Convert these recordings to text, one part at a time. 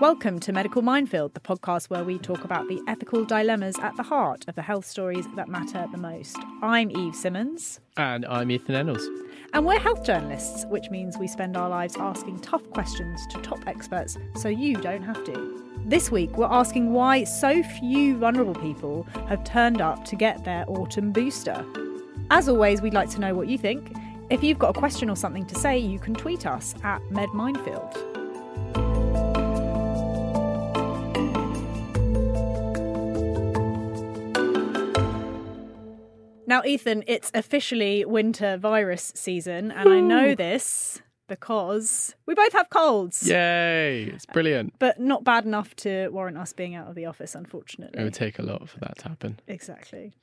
Welcome to Medical Minefield, the podcast where we talk about the ethical dilemmas at the heart of the health stories that matter the most. I'm Eve Simmons. And I'm Ethan Ennals. And we're health journalists, which means we spend our lives asking tough questions to top experts so you don't have to. This week, we're asking why so few vulnerable people have turned up to get their autumn booster. As always, we'd like to know what you think. If you've got a question or something to say, you can tweet us at MedMinefield. Now, Ethan, it's officially winter virus season, and I know this because we both have colds. Yay! It's brilliant. But not bad enough to warrant us being out of the office, unfortunately. It would take a lot for that to happen. Exactly.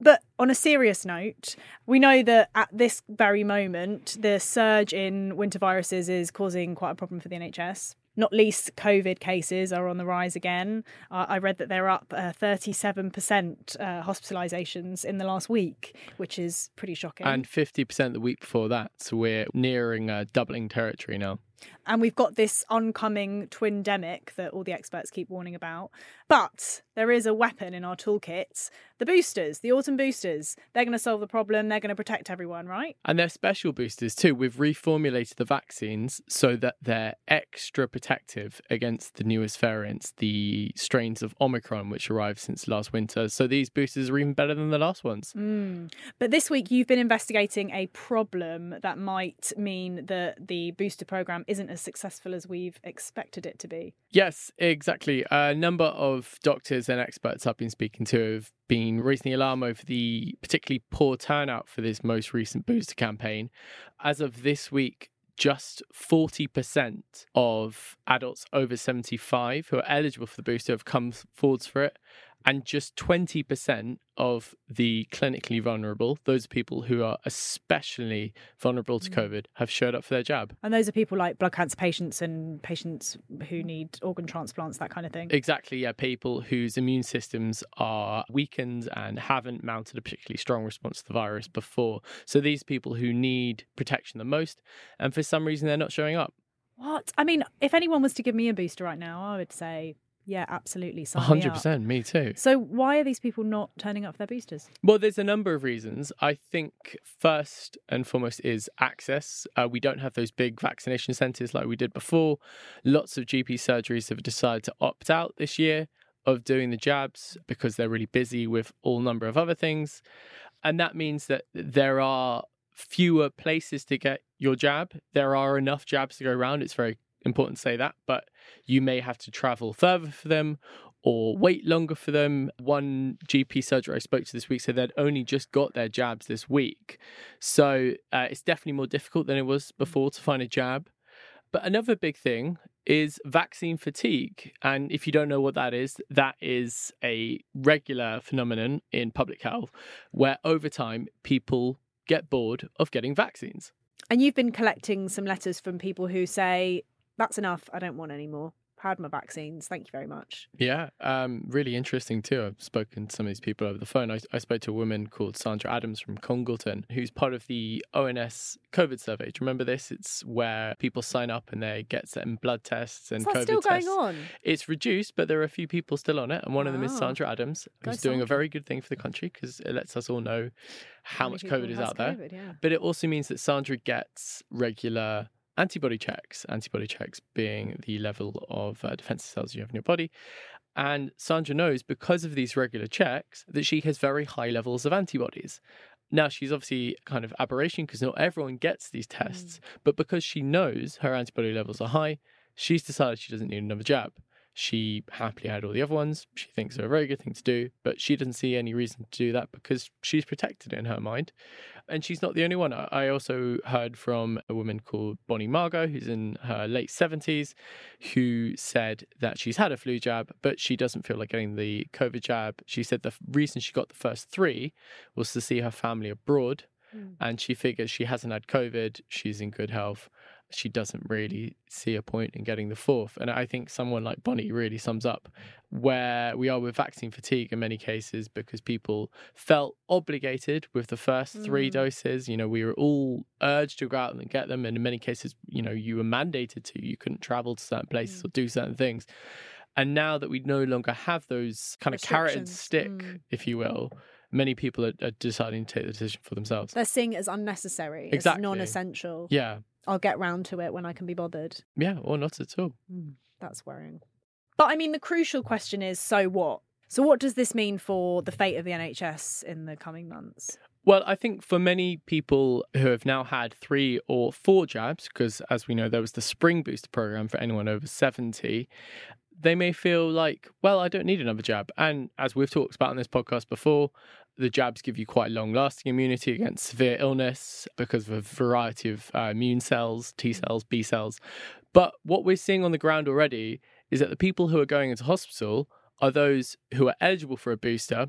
But on a serious note, we know that at this very moment, the surge in winter viruses is causing quite a problem for the NHS not least COVID cases are on the rise again. Uh, I read that they're up uh, 37% uh, hospitalizations in the last week, which is pretty shocking. And 50% the week before that. So we're nearing uh, doubling territory now. And we've got this oncoming twindemic that all the experts keep warning about. But there is a weapon in our toolkits the boosters, the autumn boosters. They're going to solve the problem. They're going to protect everyone, right? And they're special boosters too. We've reformulated the vaccines so that they're extra protective against the newest variants, the strains of Omicron, which arrived since last winter. So these boosters are even better than the last ones. Mm. But this week, you've been investigating a problem that might mean that the booster program isn't as successful as we've expected it to be. Yes, exactly. A number of doctors and experts I've been speaking to have been raising the alarm over the particularly poor turnout for this most recent booster campaign. As of this week, just 40% of adults over 75 who are eligible for the booster have come forwards for it and just 20% of the clinically vulnerable, those people who are especially vulnerable to mm. COVID, have showed up for their jab. And those are people like blood cancer patients and patients who need organ transplants, that kind of thing. Exactly, yeah. People whose immune systems are weakened and haven't mounted a particularly strong response to the virus before. So these people who need protection the most, and for some reason they're not showing up. What? I mean, if anyone was to give me a booster right now, I would say yeah, absolutely. Hundred percent, me too. So why are these people not turning up for their boosters? Well, there's a number of reasons. I think first and foremost is access. Uh, we don't have those big vaccination centres like we did before. Lots of GP surgeries have decided to opt out this year of doing the jabs because they're really busy with all number of other things, and that means that there are fewer places to get your jab. There are enough jabs to go around. It's very important to say that, but you may have to travel further for them or wait longer for them. One GP surgery I spoke to this week said they'd only just got their jabs this week. So uh, it's definitely more difficult than it was before to find a jab. But another big thing is vaccine fatigue. And if you don't know what that is, that is a regular phenomenon in public health where over time people get bored of getting vaccines. And you've been collecting some letters from people who say that's enough. I don't want any more. Had my vaccines. Thank you very much. Yeah, um, really interesting too. I've spoken to some of these people over the phone. I, I spoke to a woman called Sandra Adams from Congleton, who's part of the ONS COVID survey. Do you remember this? It's where people sign up and they get certain blood tests and COVID still tests. going on? It's reduced, but there are a few people still on it, and one of them is Sandra Adams, who's Go doing a very good thing for the country because it lets us all know how many much COVID is out there. Yeah. But it also means that Sandra gets regular antibody checks, antibody checks being the level of uh, defensive cells you have in your body. And Sandra knows because of these regular checks that she has very high levels of antibodies. Now, she's obviously kind of aberration because not everyone gets these tests, but because she knows her antibody levels are high, she's decided she doesn't need another jab. She happily had all the other ones. She thinks they're a very good thing to do, but she doesn't see any reason to do that because she's protected in her mind. And she's not the only one. I also heard from a woman called Bonnie Margot, who's in her late 70s, who said that she's had a flu jab, but she doesn't feel like getting the COVID jab. She said the reason she got the first three was to see her family abroad. Mm. And she figures she hasn't had COVID, she's in good health, she doesn't really see a point in getting the fourth. And I think someone like Bonnie really sums up where we are with vaccine fatigue in many cases because people felt obligated with the first three Mm. doses. You know, we were all urged to go out and get them. And in many cases, you know, you were mandated to. You couldn't travel to certain places Mm. or do certain things. And now that we no longer have those kind of carrot and stick, Mm. if you will, many people are, are deciding to take the decision for themselves. They're seeing it as unnecessary, as Exactly. non-essential. Yeah. I'll get round to it when I can be bothered. Yeah, or not at all. Hmm, that's worrying. But I mean, the crucial question is so what? So, what does this mean for the fate of the NHS in the coming months? Well, I think for many people who have now had three or four jabs, because as we know, there was the spring booster program for anyone over 70, they may feel like, well, I don't need another jab. And as we've talked about on this podcast before, the jabs give you quite long lasting immunity against severe illness because of a variety of uh, immune cells, T cells, B cells. But what we're seeing on the ground already is that the people who are going into hospital are those who are eligible for a booster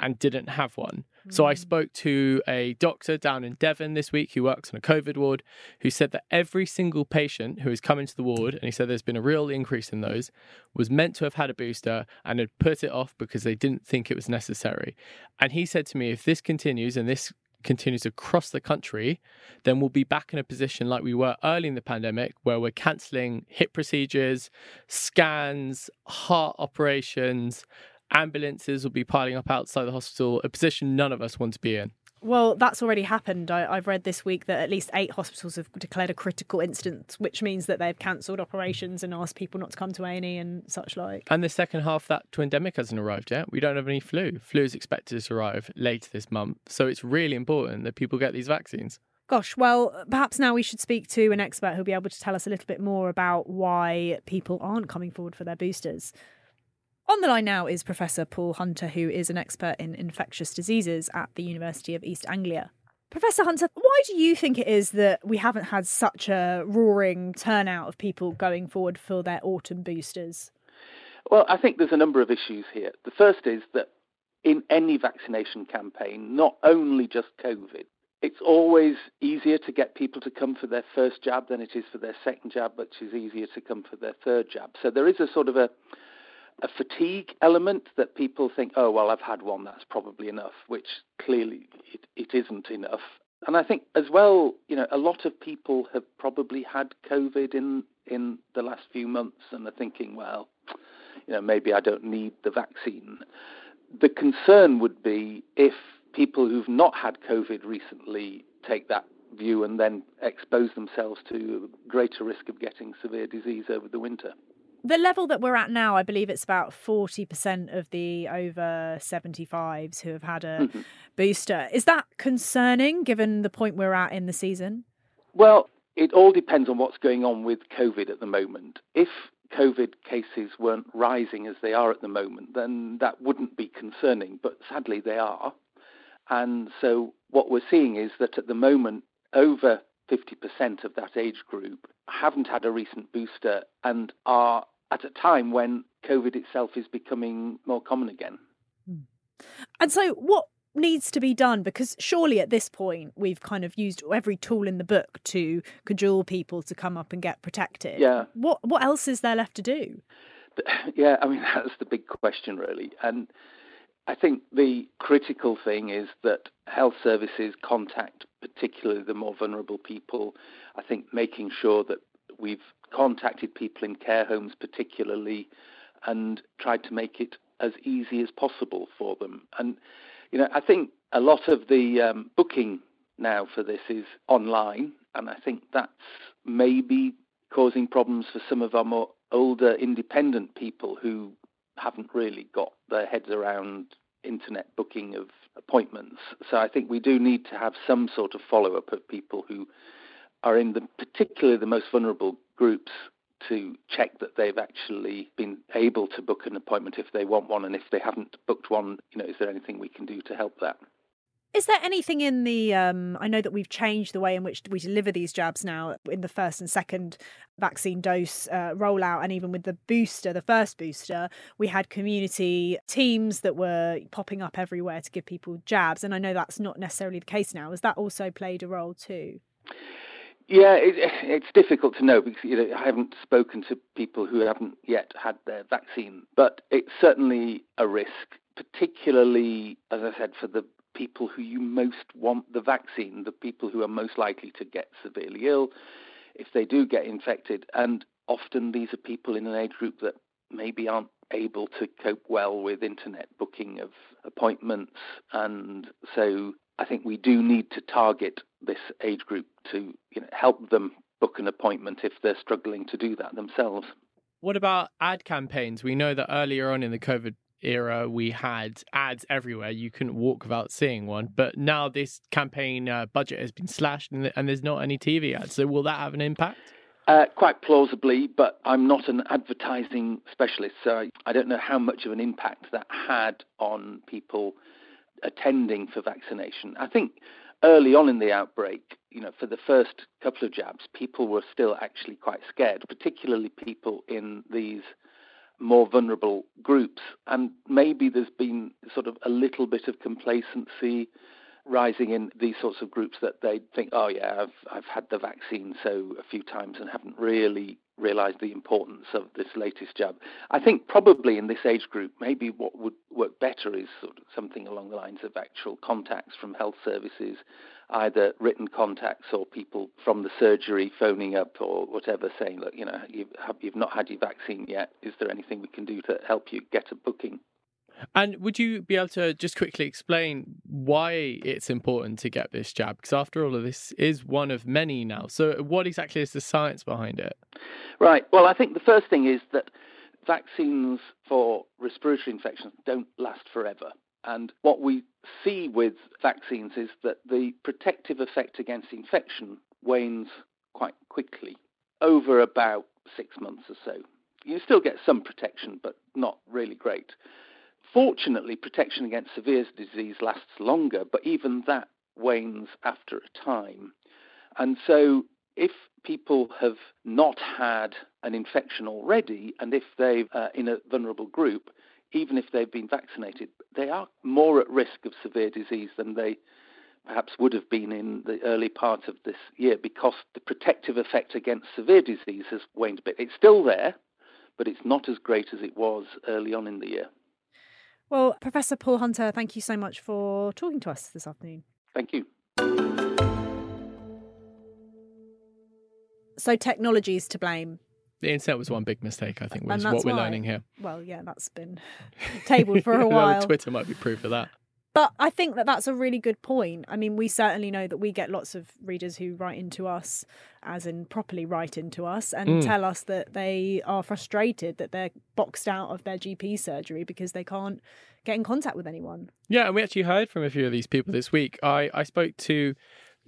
and didn't have one. So I Mm. spoke to a doctor down in Devon this week who works on a COVID ward who said that every single patient who has come into the ward, and he said there's been a real increase in those, was meant to have had a booster and had put it off because they didn't think it was necessary. And he said to me, if this continues and this continues across the country, then we'll be back in a position like we were early in the pandemic where we're cancelling hip procedures, scans, heart operations, ambulances will be piling up outside the hospital, a position none of us want to be in. Well, that's already happened. I, I've read this week that at least eight hospitals have declared a critical incident, which means that they've cancelled operations and asked people not to come to A and such like. And the second half of that twindemic hasn't arrived yet. We don't have any flu. Flu is expected to arrive later this month. So it's really important that people get these vaccines. Gosh, well, perhaps now we should speak to an expert who'll be able to tell us a little bit more about why people aren't coming forward for their boosters. On the line now is Professor Paul Hunter, who is an expert in infectious diseases at the University of East Anglia. Professor Hunter, why do you think it is that we haven't had such a roaring turnout of people going forward for their autumn boosters? Well, I think there's a number of issues here. The first is that in any vaccination campaign, not only just COVID, it's always easier to get people to come for their first jab than it is for their second jab, which is easier to come for their third jab. So there is a sort of a a fatigue element that people think, oh, well, I've had one, that's probably enough, which clearly it, it isn't enough. And I think as well, you know, a lot of people have probably had COVID in, in the last few months and are thinking, well, you know, maybe I don't need the vaccine. The concern would be if people who've not had COVID recently take that view and then expose themselves to greater risk of getting severe disease over the winter. The level that we're at now, I believe it's about 40% of the over 75s who have had a Mhm. booster. Is that concerning given the point we're at in the season? Well, it all depends on what's going on with COVID at the moment. If COVID cases weren't rising as they are at the moment, then that wouldn't be concerning, but sadly they are. And so what we're seeing is that at the moment, over 50% of that age group haven't had a recent booster and are at a time when COVID itself is becoming more common again. Hmm. And so, what needs to be done? Because surely at this point, we've kind of used every tool in the book to cajole people to come up and get protected. Yeah. What What else is there left to do? Yeah, I mean, that's the big question, really. And I think the critical thing is that health services contact particularly the more vulnerable people. I think making sure that we've contacted people in care homes particularly and tried to make it as easy as possible for them. And, you know, I think a lot of the um, booking now for this is online, and I think that's maybe causing problems for some of our more older independent people who haven't really got their heads around internet booking of appointments. So I think we do need to have some sort of follow up of people who are in the particularly the most vulnerable groups to check that they've actually been able to book an appointment if they want one and if they haven't booked one, you know, is there anything we can do to help that? Is there anything in the? Um, I know that we've changed the way in which we deliver these jabs now in the first and second vaccine dose uh, rollout, and even with the booster, the first booster, we had community teams that were popping up everywhere to give people jabs, and I know that's not necessarily the case now. Has that also played a role too? Yeah, it, it's difficult to know because you know, I haven't spoken to people who haven't yet had their vaccine, but it's certainly a risk, particularly, as I said, for the people who you most want the vaccine, the people who are most likely to get severely ill if they do get infected. And often these are people in an age group that maybe aren't able to cope well with internet booking of appointments. And so I think we do need to target this age group to you know, help them book an appointment if they're struggling to do that themselves. What about ad campaigns? We know that earlier on in the COVID era, we had ads everywhere. You couldn't walk without seeing one. But now this campaign uh, budget has been slashed and, and, there's not any TV ads. So will that have an impact? Uh, quite plausibly, but I'm not an advertising specialist, so I, I don't know how much of an impact that had on people attending for vaccination. I think early on in the outbreak, you know, for the first couple of jabs, people were still actually quite scared, particularly people in these more vulnerable groups. And maybe there's been sort of a little bit of complacency rising in these sorts of groups that they think, oh yeah, I've I've had the vaccine so a few times and haven't really realised the importance of this latest jab. I think probably in this age group, maybe what would work better is sort of something along the lines of actual contacts from health services, either written contacts or people from the surgery phoning up or whatever, saying, look, you know, you've, you've not had your vaccine yet. Is there anything we can do to help you get a booking? And would you be able to just quickly explain why it's important to get this jab? Because after all of this is one of many now. So, what exactly is the science behind it? Right. Well, I think the first thing is that vaccines for respiratory infections don't last forever. And what we see with vaccines is that the protective effect against infection wanes quite quickly over about six months or so. You still get some protection, but not really great. Fortunately, protection against severe disease lasts longer, but even that wanes after a time. And so, if people have not had an infection already, and if they're uh, in a vulnerable group, even if they've been vaccinated, they are more at risk of severe disease than they perhaps would have been in the early part of this year because the protective effect against severe disease has waned a bit. It's still there, but it's not as great as it was early on in the year. Well, Professor Paul Hunter, thank you so much for talking to us this afternoon. Thank you. So, technology is to blame. The internet was one big mistake, I think, was what we're why. learning here. Well, yeah, that's been tabled for a while. Twitter might be proof of that. But I think that that's a really good point. I mean, we certainly know that we get lots of readers who write into us, as in properly write into us, and mm. tell us that they are frustrated that they're boxed out of their GP surgery because they can't get in contact with anyone. Yeah, and we actually heard from a few of these people this week. I, I spoke to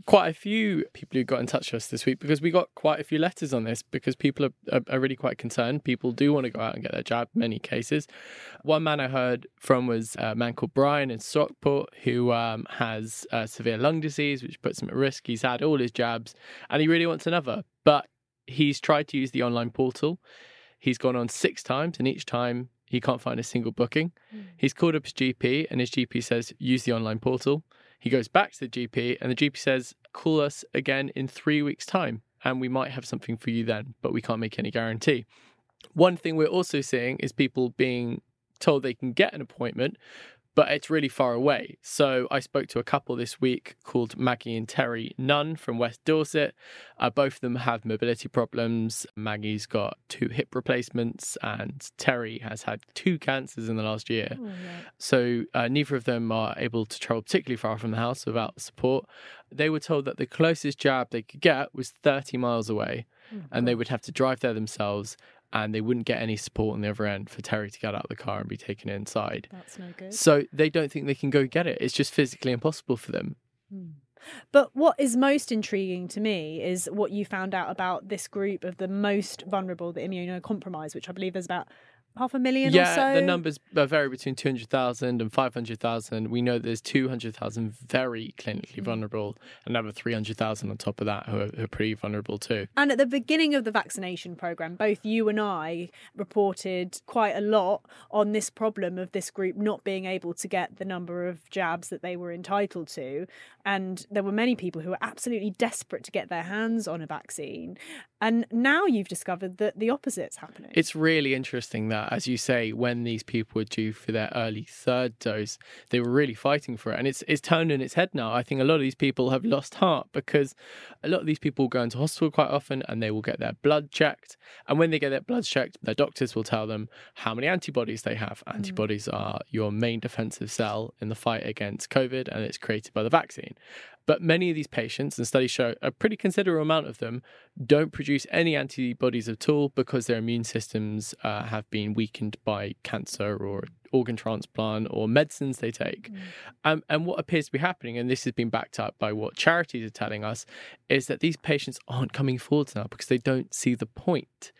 quite a few people who got in touch with us this week because we got quite a few letters on this because people are, are, are, really quite concerned. People do want to go out and get their jab, many cases. One man I heard from was a man called Brian in Stockport who um, has uh, severe lung disease, which puts him at risk. He's had all his jabs and he really wants another, but he's tried to use the online portal. He's gone on six times, and each time he can't find a single booking. Mm. He's called up his GP, and his GP says, use the online portal. He goes back to the GP, and the GP says, Call us again in three weeks' time, and we might have something for you then, but we can't make any guarantee. One thing we're also seeing is people being told they can get an appointment, but it's really far away. So I spoke to a couple this week called Maggie and Terry Nunn from West Dorset. Uh, both of them have mobility problems. Maggie's got two hip replacements, and Terry has had two cancers in the last year. Oh, yeah. So uh, neither of them are able to travel particularly far from the house without support. They were told that the closest jab they could get was 30 miles away, oh, and they would have to drive there themselves and they wouldn't get any support on the other end for Terry to get out of the car and be taken inside. That's no good. So they don't think they can go get it. It's just physically impossible for them. Hmm. But what is most intriguing to me is what you found out about this group of the most vulnerable, the immunocompromised, which I believe there's about half a million yeah, or so? the numbers vary between 200,000 and 500,000. We know there's 200,000 very clinically Mm. vulnerable, and another 300,000 on top of that who are, who are pretty vulnerable too. And at the beginning of the vaccination program, both you and I reported quite a lot on this problem of this group not being able to get the number of jabs that they were entitled to. And there were many people who were absolutely desperate to get their hands on a vaccine. And now you've discovered that the opposite's happening. It's really interesting that, as you say, when these people were due for their early third dose, they were really fighting for it. And it's, it's turned in its head now. I think a lot of these people have lost heart because a lot of these people go into hospital quite often and they will get their blood checked. And when they get their blood checked, their doctors will tell them how many antibodies they have. Mm. Antibodies are your main defensive cell in the fight against COVID, and it's created by the vaccine. But many of these patients, and studies show a pretty considerable amount of them, don't produce any antibodies at all because their immune systems uh, have been weakened by cancer or organ transplant or medicines they take. Um, and what appears to be happening, and this has been backed up by what charities are telling us, is that these patients aren't coming forward now because they don't see the point.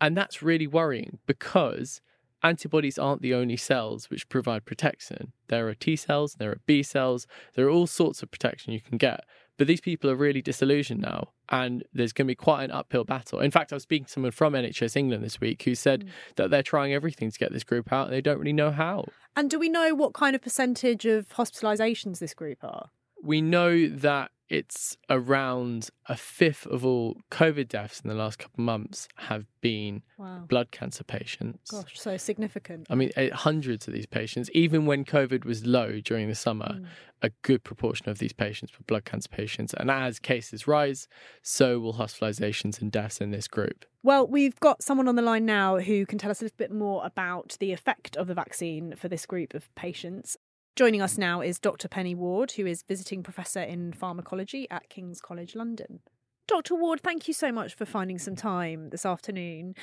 And that's really worrying because antibodies aren't the only cells which provide protection. There are T cells, there are B cells, there are all sorts of protection you can get. But these people are really disillusioned now, and there's going to be quite an uphill battle. In fact, I was speaking to someone from NHS England this week who said hmm. that they're trying everything to get this group out, and they don't really know how. and do we know what kind of percentage of hospitalisations this group are? We know that it's around a fifth of all COVID deaths in the last couple of months have been Wow. blood cancer patients. Gosh, so significant. I mean, eh, hundreds of these patients, even when COVID was low during the summer, a good proportion of these patients were blood cancer patients. And as cases rise, so will hospitalizations and deaths in this group. Well, we've got someone on the line now who can tell us a little bit more about the effect of the vaccine for this group of patients. Joining us now is Dr. Penny Ward, who is visiting professor in pharmacology at King's College London. Dr. Ward, thank you so much for finding some time this afternoon.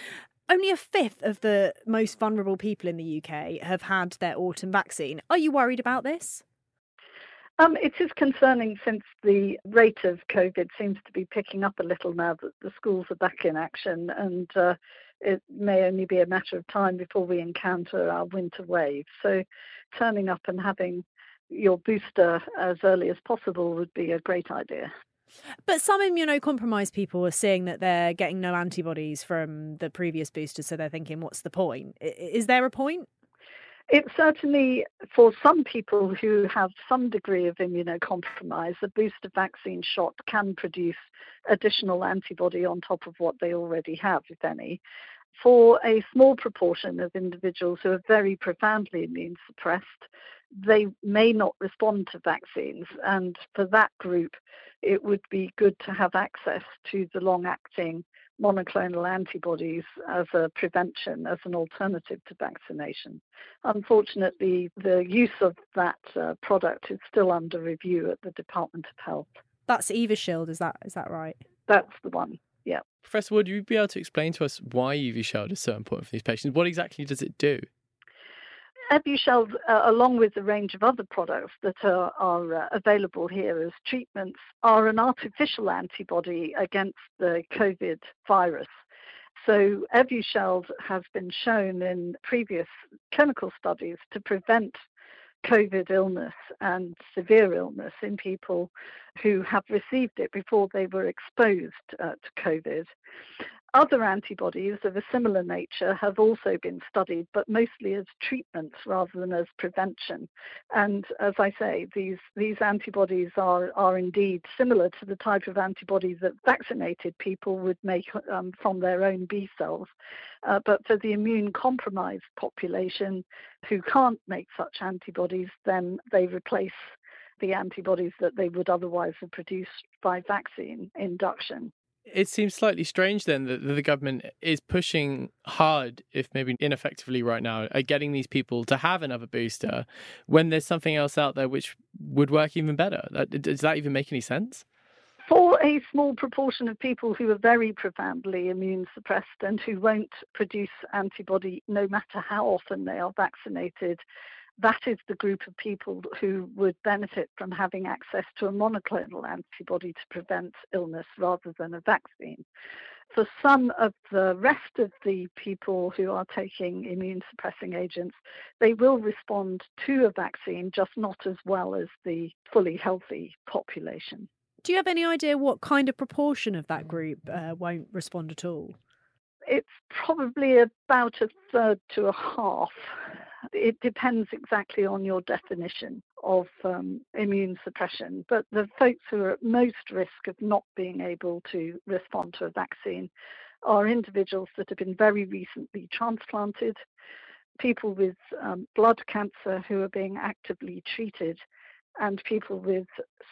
Only a fifth of the most vulnerable people in the UK have had their autumn vaccine. Are you worried about this? Um, it is concerning since the rate of COVID seems to be picking up a little now that the schools are back in action, and uh, it may only be a matter of time before we encounter our winter wave. So, turning up and having your booster as early as possible would be a great idea. But some immunocompromised people are saying that they're getting no antibodies from the previous boosters, so they're thinking, what's the point? Is there a point? It certainly, for some people who have some degree of immunocompromise, a booster vaccine shot can produce additional antibody on top of what they already have, if any. For a small proportion of individuals who are very profoundly immune suppressed, they may not respond to vaccines. And for that group, it would be good to have access to the long acting monoclonal antibodies as a prevention, as an alternative to vaccination. Unfortunately, the use of that uh, product is still under review at the Department of Health. That's Evusheld, is that is that right? That's the one. Yeah. Professor Ward, would you be able to explain to us why Evusheld is so important for these patients? What exactly does it do? Evusheld, uh, along with a range of other products that are, are uh, available here as treatments, are an artificial antibody against the COVID virus. So Evusheld has been shown in previous clinical studies to prevent COVID illness and severe illness in people who have received it before they were exposed uh, to COVID. Other antibodies of a similar nature have also been studied, but mostly as treatments rather than as prevention. And as I say, these, these antibodies are, are indeed similar to the type of antibodies that vaccinated people would make um, from their own B cells. Uh, but for the immune compromised population who can't make such antibodies, then they replace the antibodies that they would otherwise have produced by vaccine induction. It seems slightly strange then that the government is pushing hard, if maybe ineffectively right now, at getting these people to have another booster when there's something else out there which would work even better. Does that even make any sense? For a small proportion of people who are very profoundly immune suppressed and who won't produce antibody no matter how often they are vaccinated, that is the group of people who would benefit from having access to a monoclonal antibody to prevent illness rather than a vaccine. for some of the rest of the people who are taking immune suppressing agents, they will respond to a vaccine, just not as well as the fully healthy population. Do you have any idea what kind of proportion of that group uh, won't respond at all? It's probably about a third to a half. It depends exactly on your definition of um, immune suppression. But the folks who are at most risk of not being able to respond to a vaccine are individuals that have been very recently transplanted, people with um, blood cancer who are being actively treated, and people with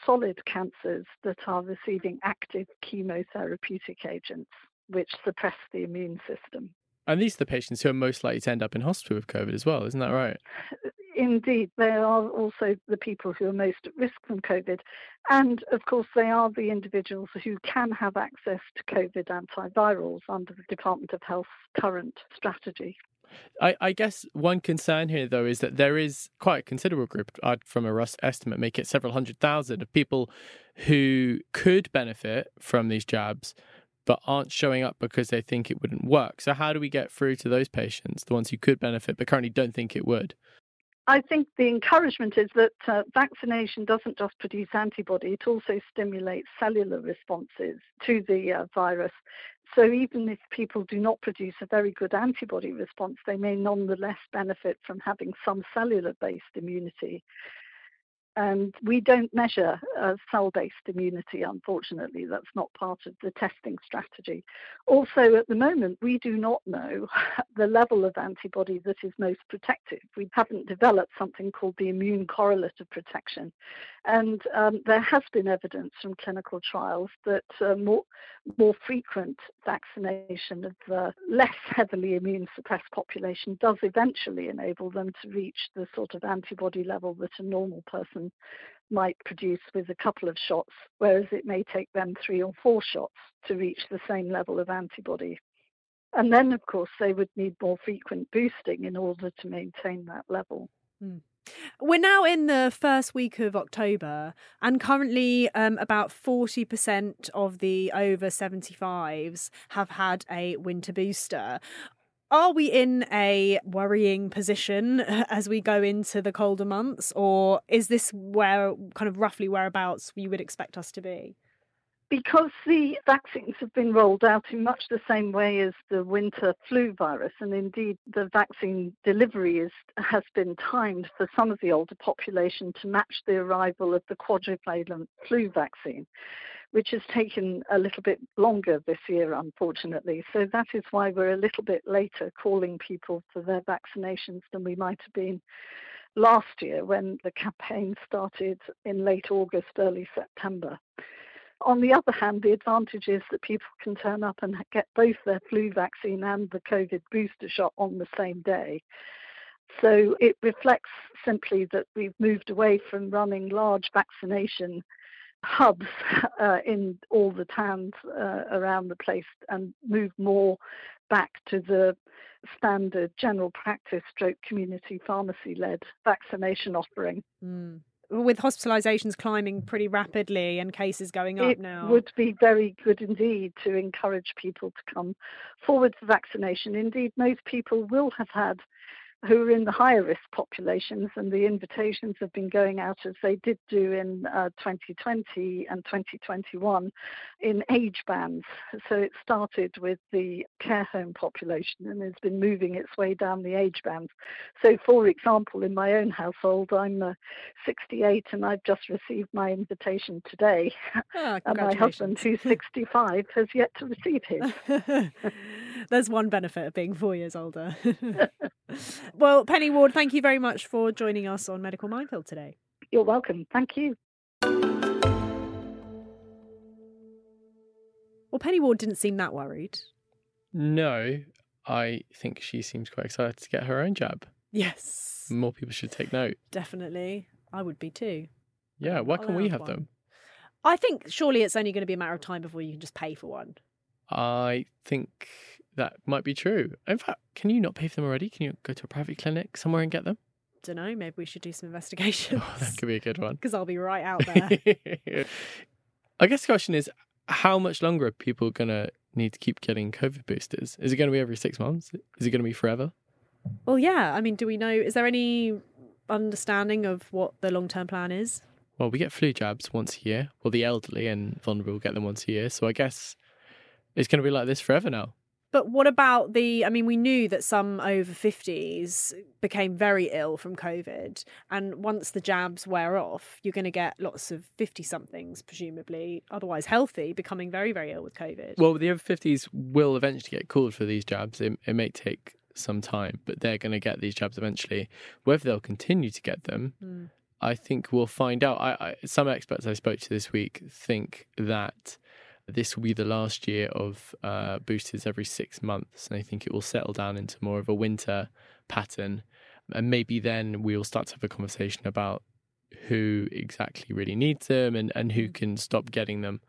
solid cancers that are receiving active chemotherapeutic agents which suppress the immune system. And these are the patients who are most likely to end up in hospital with COVID as well, isn't that right? Indeed, they are also the people who are most at risk from COVID. And of course, they are the individuals who can have access to COVID antivirals under the Department of Health's current strategy. I, I, guess one concern here, though, is that there is quite a considerable group, I'd, from a rough estimate, make it several hundred thousand of people who could benefit from these jabs, but aren't showing up because they think it wouldn't work. So, how do we get through to those patients, the ones who could benefit but currently don't think it would? I think the encouragement is that uh, vaccination doesn't just produce antibody, it also stimulates cellular responses to the uh, virus. So even if people do not produce a very good antibody response, they may nonetheless benefit from having some cellular based immunity. And we don't measure uh, cell based immunity, unfortunately. That's not part of the testing strategy. Also, at the moment, we do not know the level of antibody that is most protective. We haven't developed something called the immune correlate of protection. And um, there has been evidence from clinical trials that uh, more, more frequent vaccination of the less heavily immune suppressed population does eventually enable them to reach the sort of antibody level that a normal person might produce with a couple of shots, whereas it may take them three or four shots to reach the same level of antibody. And then, of course, they would need more frequent boosting in order to maintain that level. Mm. We're now in the first week of October, and currently, um, about 40% of the over 75s have had a winter booster. Are we in a worrying position uh, as we go into the colder months, or is this where kind of roughly whereabouts you would expect us to be? because the vaccines have been rolled out in much the same way as the winter flu virus, and indeed the vaccine delivery is, has been timed for some of the older population to match the arrival of the quadrivalent flu vaccine, which has taken a little bit longer this year, unfortunately. So that is why we're a little bit later calling people for their vaccinations than we might have been last year when the campaign started in late August, early September. On the other hand, the advantage is that people can turn up and get both their flu vaccine and the COVID booster shot on the same day. So it reflects simply that we've moved away from running large vaccination hubs uh, in all the towns uh, around the place and move more back to the standard general practice stroke community pharmacy led vaccination offering. Mm with hospitalizations climbing pretty rapidly and cases going up it now. It would be very good indeed to encourage people to come forward for vaccination. Indeed, most people will have had who are in the higher risk populations, and the invitations have been going out as they did do in uh, 2020 and 2021 in age bands. So it started with the care home population and has been moving its way down the age bands. So, for example, in my own household, I'm uh, 68 and I've just received my invitation today. Oh, and my husband, who's 65, has yet to receive his. There's one benefit of being four years older. well, Penny Ward, thank you very much for joining us on Medical Minefield today. You're welcome. Thank you. Well, Penny Ward didn't seem that worried. No, I think she seems quite excited to get her own jab. Yes. More people should take note. Definitely. I would be too. Yeah, why can we have one. them? I think surely it's only going to be a matter of time before you can just pay for one. I think that might be true. In fact, can you not pay for them already? Can you go to a private clinic somewhere and get them? Don't know. Maybe we should do some investigations. Oh, that could be a good one. Because I'll be right out there. I guess the question is, how much longer are people going to need to keep getting COVID boosters? Is it going to be every six months? Is it going to be forever? Well, yeah. I mean, do we know? Is there any understanding of what the long term plan is? Well, we get flu jabs once a year. Well, the elderly and vulnerable get them once a year. So I guess it's going to be like this forever now. But what about the? I mean, we knew that some over 50s became very ill from COVID. And once the jabs wear off, you're going to get lots of 50 somethings, presumably otherwise healthy, becoming very, very ill with COVID. Well, the over 50s will eventually get called for these jabs. It, it may take some time, but they're going to get these jabs eventually. Whether they'll continue to get them, Mm. I think we'll find out. I, I, some experts I spoke to this week think that this will be the last year of uh, boosters every six months, and I think it will settle down into more of a winter pattern. And maybe then we'll start to have a conversation about who exactly really needs them and, and who can stop getting them.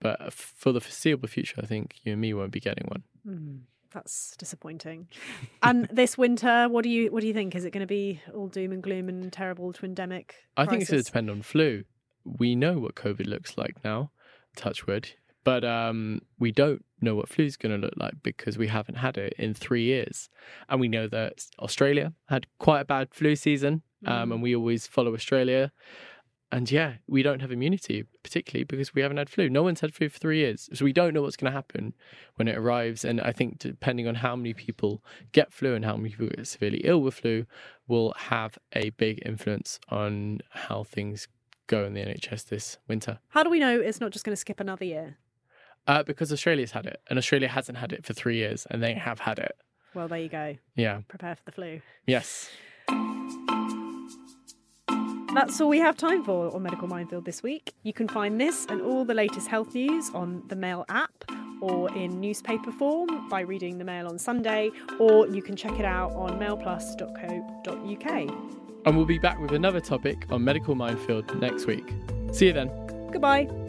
But for the foreseeable future, I think you and me won't be getting one. Mm, that's disappointing. and this winter, what do you what do you think? Is it going to be all doom and gloom and terrible twindemic? I think it's going to depend on flu. We know what COVID looks like now, touch wood, but um, we don't know what flu is going to look like because we haven't had it in three years. And we know that Australia had quite a bad flu season, um, Mm. and we always follow Australia. And yeah, we don't have immunity, particularly because we haven't had flu. No one's had flu for three years. So we don't know what's going to happen when it arrives. And I think depending on how many people get flu and how many people get severely ill with flu will have a big influence on how things go in the NHS this winter. How do we know it's not just going to skip another year? Uh, because Australia's had it, and Australia hasn't had it for three years, and they have had it. Well, there you go. Yeah. Prepare for the flu. Yes. That's all we have time for on Medical Minefield this week. You can find this and all the latest health news on the Mail app or in newspaper form by reading the Mail on Sunday, or you can check it out on mailplus.co.uk. And we'll be back with another topic on Medical Minefield next week. See you then. Goodbye.